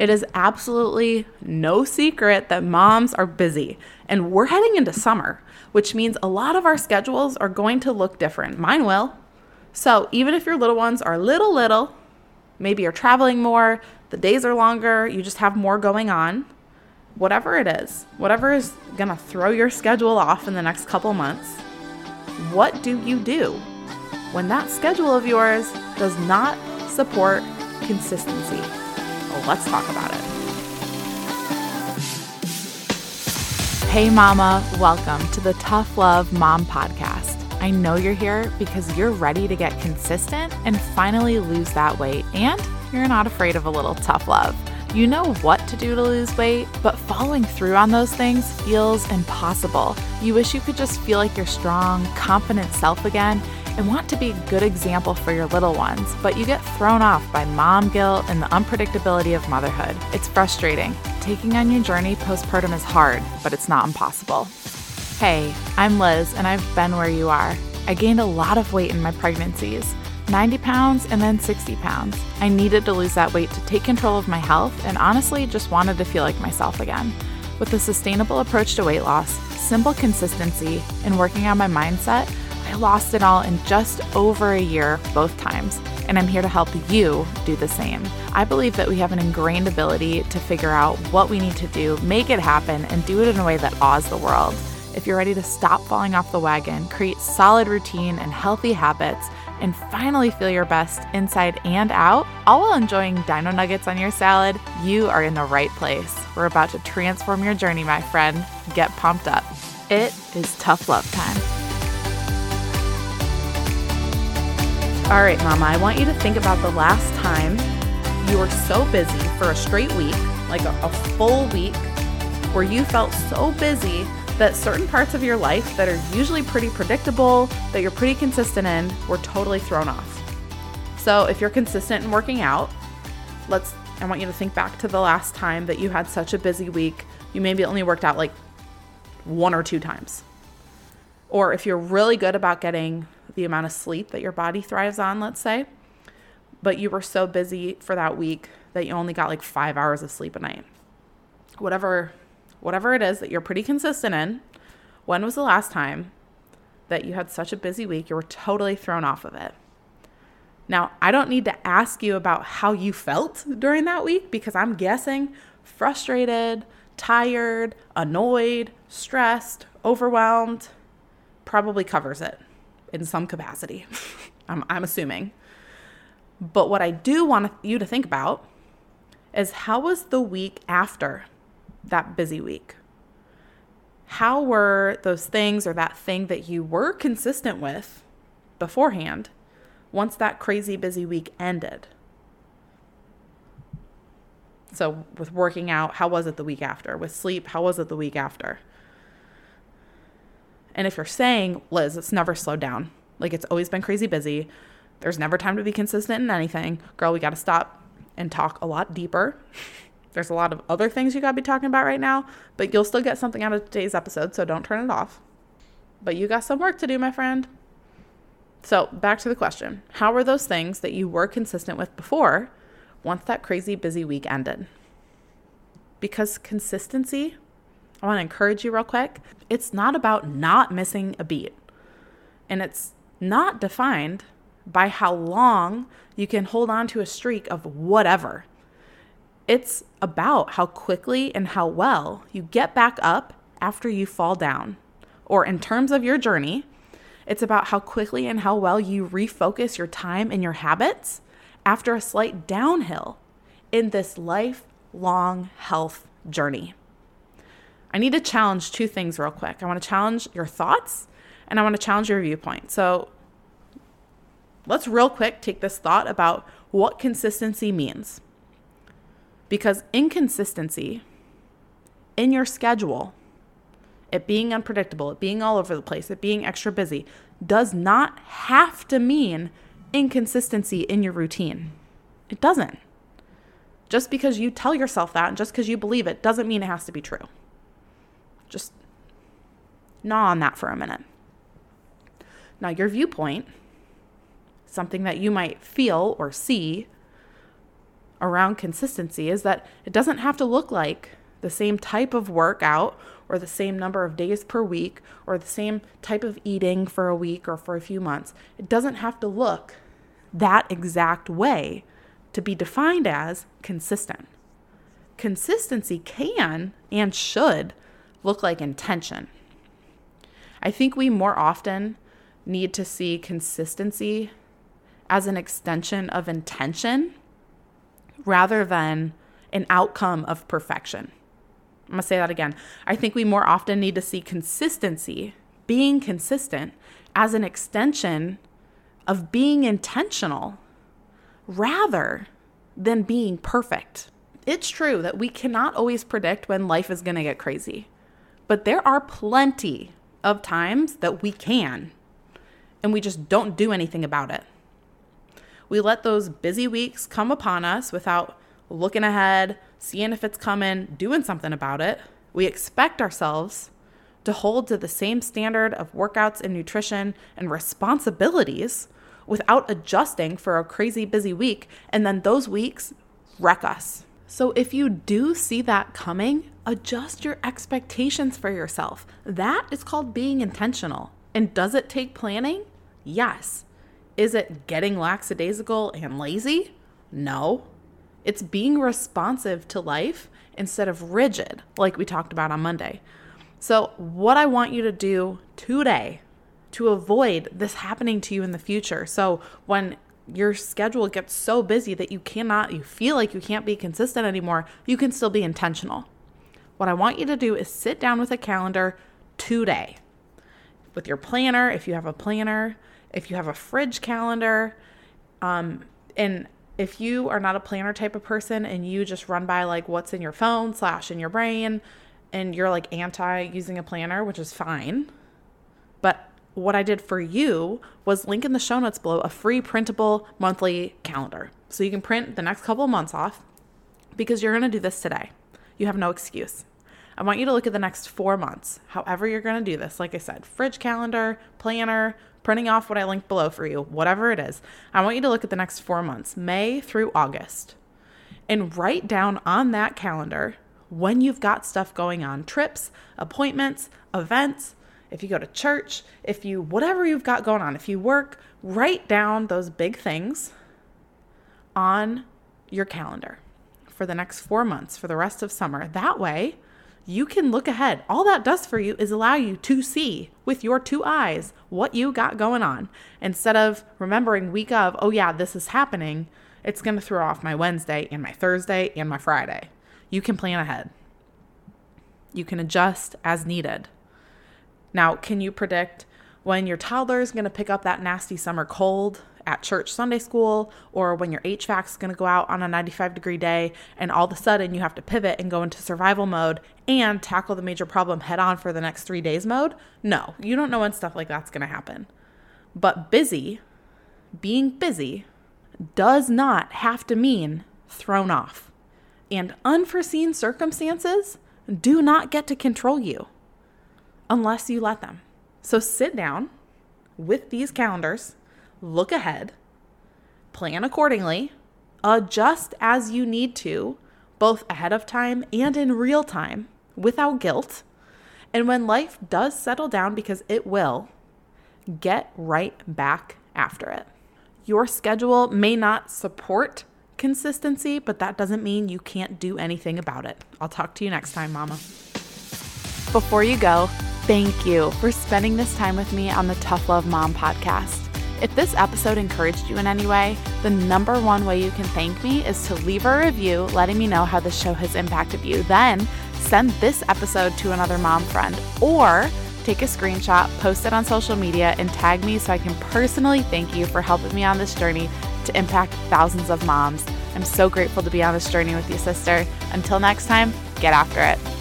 It is absolutely no secret that moms are busy, and we're heading into summer, which means a lot of our schedules are going to look different. Mine will. So, even if your little ones are little, little, maybe you're traveling more, the days are longer, you just have more going on, whatever it is, whatever is gonna throw your schedule off in the next couple months, what do you do when that schedule of yours does not support consistency? Let's talk about it. Hey, Mama, welcome to the Tough Love Mom Podcast. I know you're here because you're ready to get consistent and finally lose that weight, and you're not afraid of a little tough love. You know what to do to lose weight, but following through on those things feels impossible. You wish you could just feel like your strong, confident self again and want to be a good example for your little ones, but you get thrown off by mom guilt and the unpredictability of motherhood. It's frustrating. Taking on your journey postpartum is hard, but it's not impossible. Hey, I'm Liz, and I've been where you are. I gained a lot of weight in my pregnancies 90 pounds and then 60 pounds. I needed to lose that weight to take control of my health and honestly just wanted to feel like myself again. With a sustainable approach to weight loss, simple consistency, and working on my mindset, I lost it all in just over a year both times, and I'm here to help you do the same. I believe that we have an ingrained ability to figure out what we need to do, make it happen, and do it in a way that awes the world. If you're ready to stop falling off the wagon, create solid routine and healthy habits, and finally feel your best inside and out, all while enjoying dino nuggets on your salad, you are in the right place. We're about to transform your journey, my friend. Get pumped up. It is tough love time. All right, Mama, I want you to think about the last time you were so busy for a straight week, like a, a full week, where you felt so busy that certain parts of your life that are usually pretty predictable, that you're pretty consistent in, were totally thrown off. So if you're consistent in working out, let's I want you to think back to the last time that you had such a busy week. You maybe only worked out like one or two times. Or if you're really good about getting the amount of sleep that your body thrives on, let's say, but you were so busy for that week that you only got like 5 hours of sleep a night. Whatever whatever it is that you're pretty consistent in, when was the last time that you had such a busy week you were totally thrown off of it? Now, I don't need to ask you about how you felt during that week because I'm guessing frustrated, tired, annoyed, stressed, overwhelmed probably covers it in some capacity. I'm, I'm assuming. But what I do want you to think about is how was the week after that busy week? How were those things or that thing that you were consistent with beforehand once that crazy busy week ended? So, with working out, how was it the week after? With sleep, how was it the week after? And if you're saying, Liz, it's never slowed down, like it's always been crazy busy, there's never time to be consistent in anything, girl, we got to stop and talk a lot deeper there's a lot of other things you got to be talking about right now, but you'll still get something out of today's episode, so don't turn it off. But you got some work to do, my friend. So, back to the question How were those things that you were consistent with before once that crazy busy week ended? Because consistency, I want to encourage you real quick, it's not about not missing a beat. And it's not defined by how long you can hold on to a streak of whatever. It's about how quickly and how well you get back up after you fall down. Or in terms of your journey, it's about how quickly and how well you refocus your time and your habits after a slight downhill in this lifelong health journey. I need to challenge two things real quick. I want to challenge your thoughts and I want to challenge your viewpoint. So let's real quick take this thought about what consistency means. Because inconsistency in your schedule, it being unpredictable, it being all over the place, it being extra busy, does not have to mean inconsistency in your routine. It doesn't. Just because you tell yourself that and just because you believe it doesn't mean it has to be true. Just gnaw on that for a minute. Now, your viewpoint, something that you might feel or see around consistency is that it doesn't have to look like the same type of workout or the same number of days per week or the same type of eating for a week or for a few months. It doesn't have to look that exact way to be defined as consistent. Consistency can and should look like intention. I think we more often need to see consistency as an extension of intention rather than an outcome of perfection. I'm to say that again. I think we more often need to see consistency, being consistent, as an extension of being intentional rather than being perfect. It's true that we cannot always predict when life is to get crazy, but there are plenty of times that we can, and we just don't do anything about it. We let those busy weeks come upon us without looking ahead, seeing if it's coming, doing something about it. We expect ourselves to hold to the same standard of workouts and nutrition and responsibilities without adjusting for a crazy busy week. And then those weeks wreck us. So if you do see that coming, adjust your expectations for yourself. That is called being intentional. And does it take planning? Yes. Is it getting lackadaisical and lazy? No. It's being responsive to life instead of rigid, like we talked about on Monday. So, what I want you to do today to avoid this happening to you in the future. So, when your schedule gets so busy that you cannot, you feel like you can't be consistent anymore, you can still be intentional. What I want you to do is sit down with a calendar today with your planner, if you have a planner, if you have a fridge calendar, um, and if you are not a planner type of person and you just run by like what's in your phone slash in your brain and you're like anti using a planner, which is fine. But what I did for you was link in the show notes below a free printable monthly calendar. So you can print the next couple of months off because you're going to do this today. You have no excuse. I want you to look at the next four months, however, you're going to do this. Like I said, fridge calendar, planner, printing off what I linked below for you, whatever it is. I want you to look at the next four months, May through August, and write down on that calendar when you've got stuff going on trips, appointments, events. If you go to church, if you, whatever you've got going on, if you work, write down those big things on your calendar for the next four months, for the rest of summer. That way, you can look ahead. All that does for you is allow you to see with your two eyes what you got going on instead of remembering week of, oh, yeah, this is happening. It's going to throw off my Wednesday and my Thursday and my Friday. You can plan ahead. You can adjust as needed. Now, can you predict when your toddler is going to pick up that nasty summer cold at church Sunday school or when your HVAC is going to go out on a 95 degree day and all of a sudden you have to pivot and go into survival mode and tackle the major problem head on for the next three days mode? No, you don't know when stuff like that's going to happen. But busy, being busy, does not have to mean thrown off. And unforeseen circumstances do not get to control you unless you let them. So sit down with these calendars look ahead, plan accordingly, adjust as you need to, both ahead of time and in real time without guilt. And when life does settle down, because it will, get right back after it. Your schedule may not support consistency, but that doesn't mean you can't do anything about it. I'll talk to you next time, Mama. Before you go, thank you for spending this time with me on the Tough Love Mom podcast. If this episode encouraged you in any way, the number one way you can thank me is to leave a review letting me know how the show has impacted you. Then send this episode to another mom friend or take a screenshot, post it on social media, and tag me so I can personally thank you for helping me on this journey to impact thousands of moms. I'm so grateful to be on this journey with you, sister. Until next time, get after it.